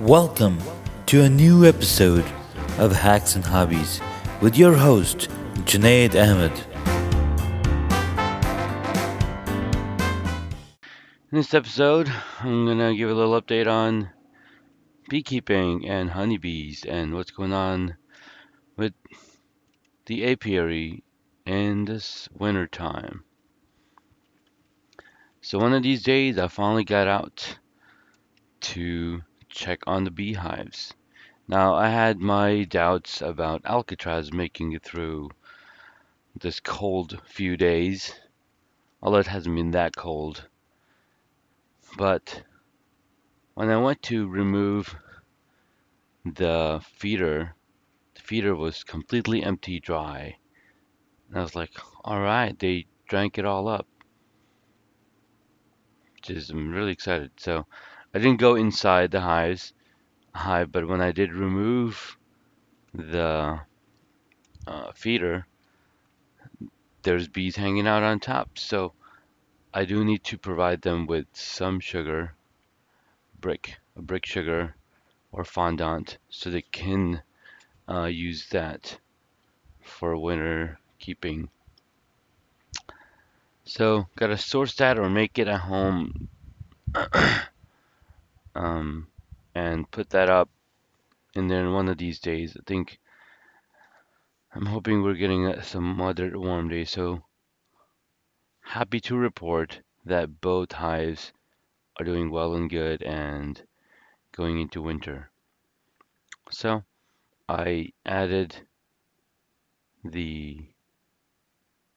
Welcome to a new episode of Hacks and Hobbies with your host, Junaid Ahmed. In this episode, I'm going to give a little update on beekeeping and honeybees and what's going on with the apiary in this winter time. So one of these days I finally got out to check on the beehives. Now I had my doubts about Alcatraz making it through this cold few days, although it hasn't been that cold. But when I went to remove the feeder, the feeder was completely empty dry. And I was like, alright, they drank it all up. Which is, I'm really excited. So I didn't go inside the hives, hive, but when I did remove the uh, feeder, there's bees hanging out on top. So I do need to provide them with some sugar, brick, a brick sugar, or fondant, so they can uh, use that for winter keeping. So, gotta source that or make it at home, um, and put that up And then one of these days. I think I'm hoping we're getting some moderate warm days. So, happy to report that both hives are doing well and good and going into winter. So, I added the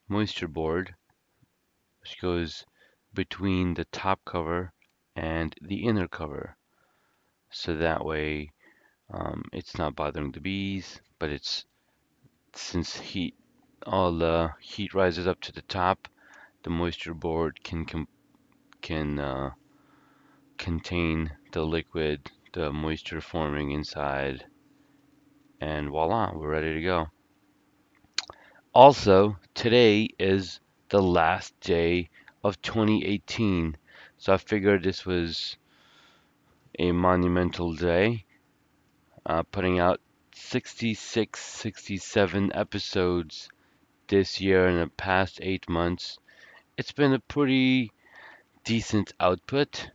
moisture board which goes between the top cover and the inner cover. So that way um, it's not bothering the bees but it's since heat all the heat rises up to the top the moisture board can can uh, contain the liquid the moisture forming inside and voila we're ready to go. Also, today is the last day of 2018, so I figured this was a monumental day. Uh, putting out 66, 67 episodes this year in the past eight months. It's been a pretty decent output.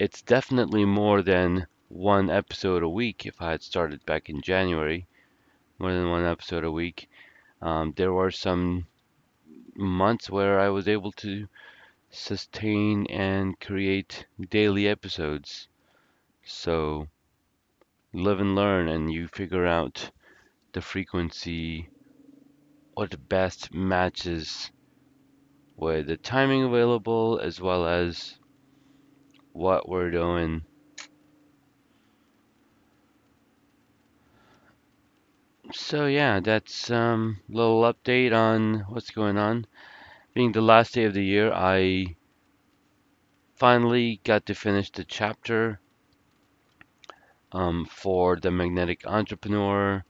It's definitely more than one episode a week if I had started back in January. More than one episode a week. Um, there were some months where I was able to sustain and create daily episodes. So live and learn, and you figure out the frequency, what best matches with the timing available, as well as what we're doing So yeah, that's um little update on what's going on. Being the last day of the year, I finally got to finish the chapter um, for the Magnetic Entrepreneur.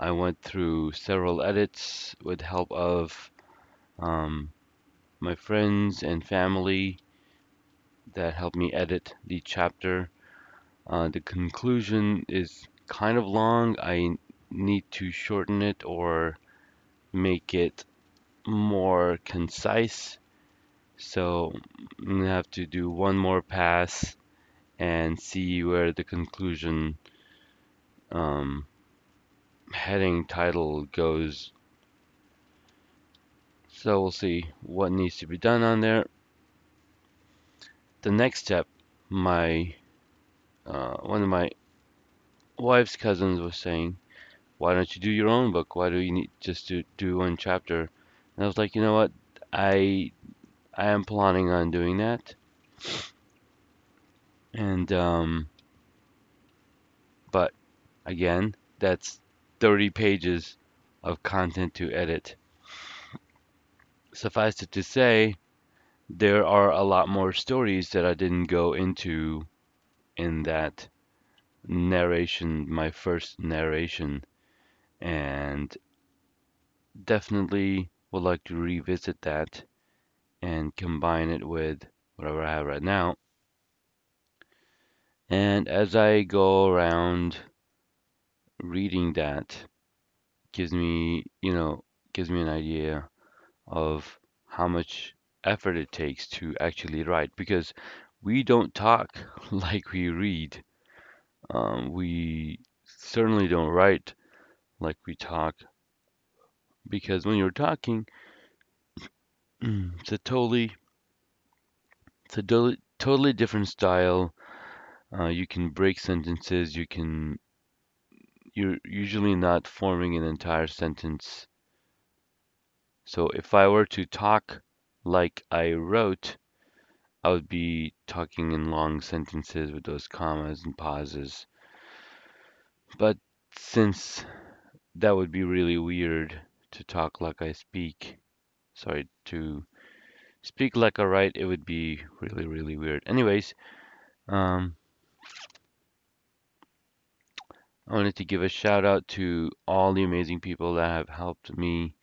I went through several edits with help of um, my friends and family that helped me edit the chapter. Uh, the conclusion is kind of long. I need to shorten it or make it more concise. So I'm gonna have to do one more pass and see where the conclusion um, heading title goes. So we'll see what needs to be done on there. The next step, my uh, one of my wife's cousins was saying why don't you do your own book? Why do you need just to do one chapter? And I was like, you know what? I I am planning on doing that. And um but again, that's 30 pages of content to edit. Suffice it to say, there are a lot more stories that I didn't go into in that narration, my first narration and definitely would like to revisit that and combine it with whatever I have right now. And as I go around reading that, gives me, you know, gives me an idea of how much effort it takes to actually write because we don't talk like we read. Um, we certainly don't write like we talk because when you're talking, it's a totally it's a totally totally different style. Uh, you can break sentences. You can you're usually not forming an entire sentence. So if I were to talk like I wrote, I would be talking in long sentences with those commas and pauses. But since that would be really weird to talk like I speak, sorry, to speak like I write, it would be really, really weird. Anyways, um, I wanted to give a shout out to all the amazing people that have helped me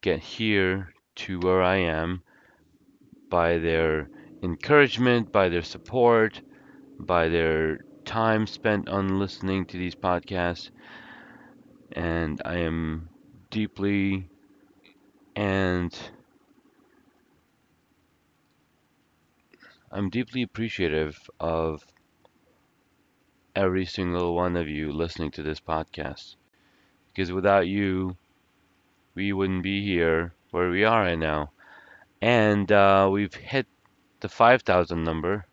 get here to where I am by their encouragement, by their support, by their time spent on listening to these podcasts. And I am deeply and I'm deeply appreciative of every single one of you listening to this podcast. Because without you, we wouldn't be here where we are right now. And uh, we've hit the 5,000 number.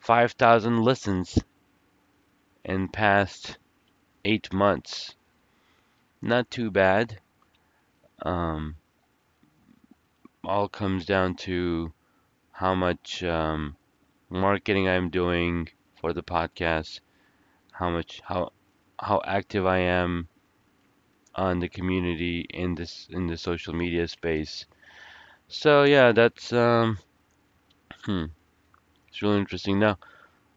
5,000 listens in past eight months. Not too bad. Um, all comes down to how much um, marketing I'm doing for the podcast how much how how active I am on the community in this in the social media space. So yeah, that's um hmm, it's really interesting. Now,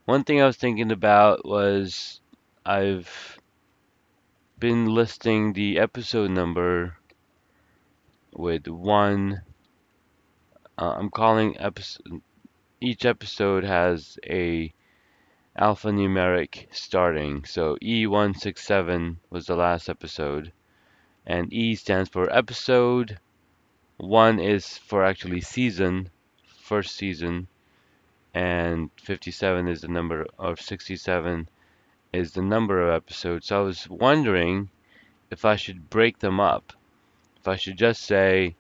one thing I was thinking about was I've been listing the episode number with one. Uh, I'm calling episode. Each episode has a alphanumeric starting. So E167 was the last episode. And E stands for episode. 1 is for actually season, first season. And 57 is the number of 67 is the number of episodes. So I was wondering if I should break them up. If I should just say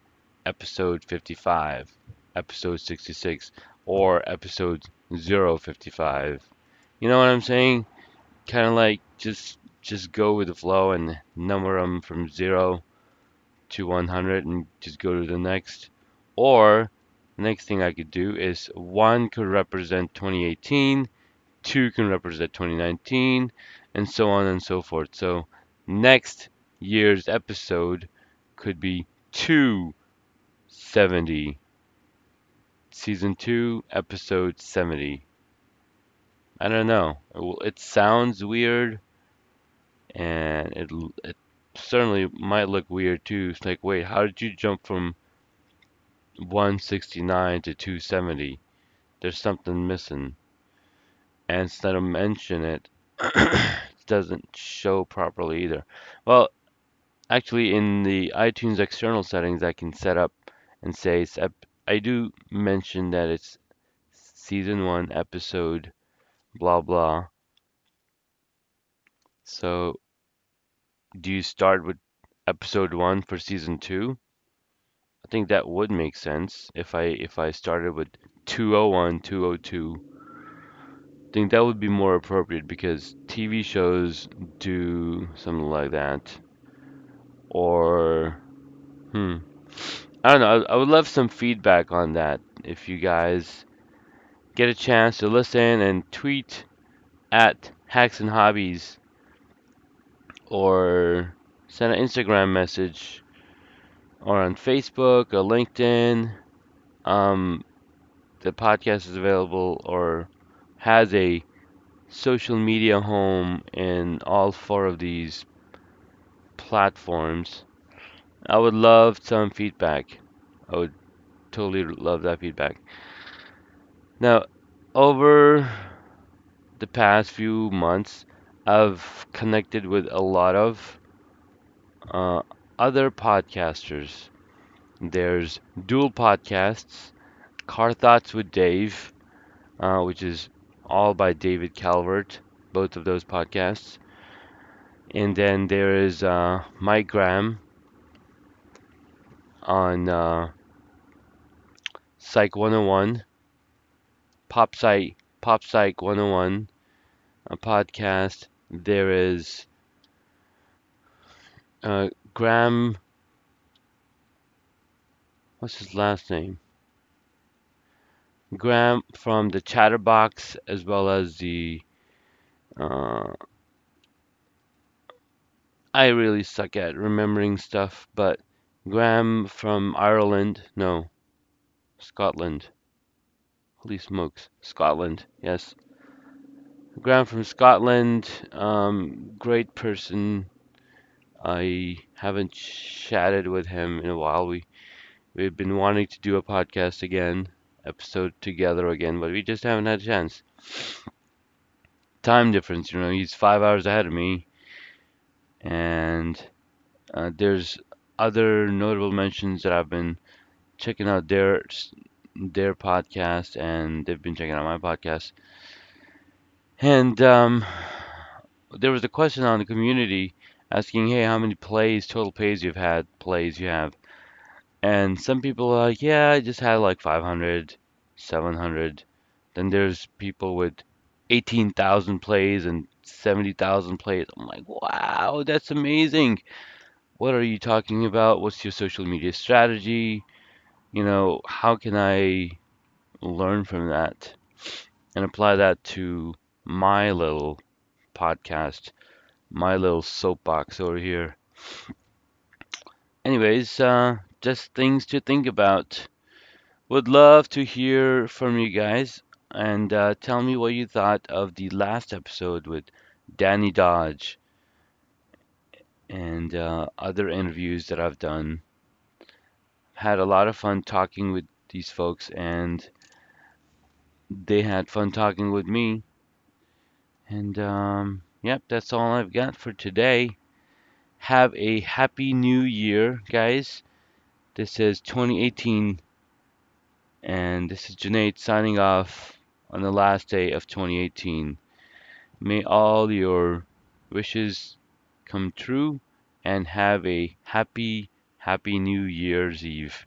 episode 55, episode 66, or episode 055. You know what I'm saying? Kind of like just just go with the flow and number them from 0 to 100 and just go to the next. Or the next thing I could do is 1 could represent 2018, 2 can represent 2019, and so on and so forth. So next year's episode could be 270. Season 2, episode 70. I don't know. It sounds weird, and it it certainly might look weird too. It's like, wait, how did you jump from 169 to 270? There's something missing. Instead of mention it, it doesn't show properly either. Well, actually, in the iTunes external settings, I can set up and say I do mention that it's season one episode blah blah. So, do you start with episode one for season two? I think that would make sense if I if I started with 201, 202. Think that would be more appropriate because TV shows do something like that. Or, hmm, I don't know. I, I would love some feedback on that. If you guys get a chance to listen and tweet at Hacks and Hobbies or send an Instagram message or on Facebook or LinkedIn. Um, the podcast is available or has a social media home in all four of these platforms. I would love some feedback. I would totally love that feedback. Now, over the past few months, I've connected with a lot of uh, other podcasters. There's Dual Podcasts, Car Thoughts with Dave, uh, which is all by David Calvert, both of those podcasts. And then there is uh, Mike Graham on uh, Psych 101, Pop Psych, Pop Psych 101, a podcast. There is uh, Graham, what's his last name? Graham from the Chatterbox, as well as the. Uh, I really suck at remembering stuff, but Graham from Ireland, no, Scotland. Holy smokes, Scotland, yes. Graham from Scotland, um, great person. I haven't chatted with him in a while. We we've been wanting to do a podcast again, episode together again, but we just haven't had a chance. Time difference, you know, he's five hours ahead of me, and uh, there's other notable mentions that I've been checking out their their podcast, and they've been checking out my podcast. And um, there was a question on the community asking, "Hey, how many plays, total plays you've had, plays you have?" And some people are like, "Yeah, I just had like 500, 700." Then there's people with 18,000 plays and 70,000 plays. I'm like, "Wow, that's amazing." What are you talking about? What's your social media strategy? You know, how can I learn from that and apply that to my little podcast, my little soapbox over here? Anyways, uh, just things to think about. Would love to hear from you guys and uh, tell me what you thought of the last episode with Danny Dodge and uh, other interviews that I've done. Had a lot of fun talking with these folks, and they had fun talking with me. And um, yep, that's all I've got for today. Have a happy new year, guys. This is 2018, and this is Junaid signing off on the last day of 2018. May all your wishes come true and have a happy, happy New Year's Eve.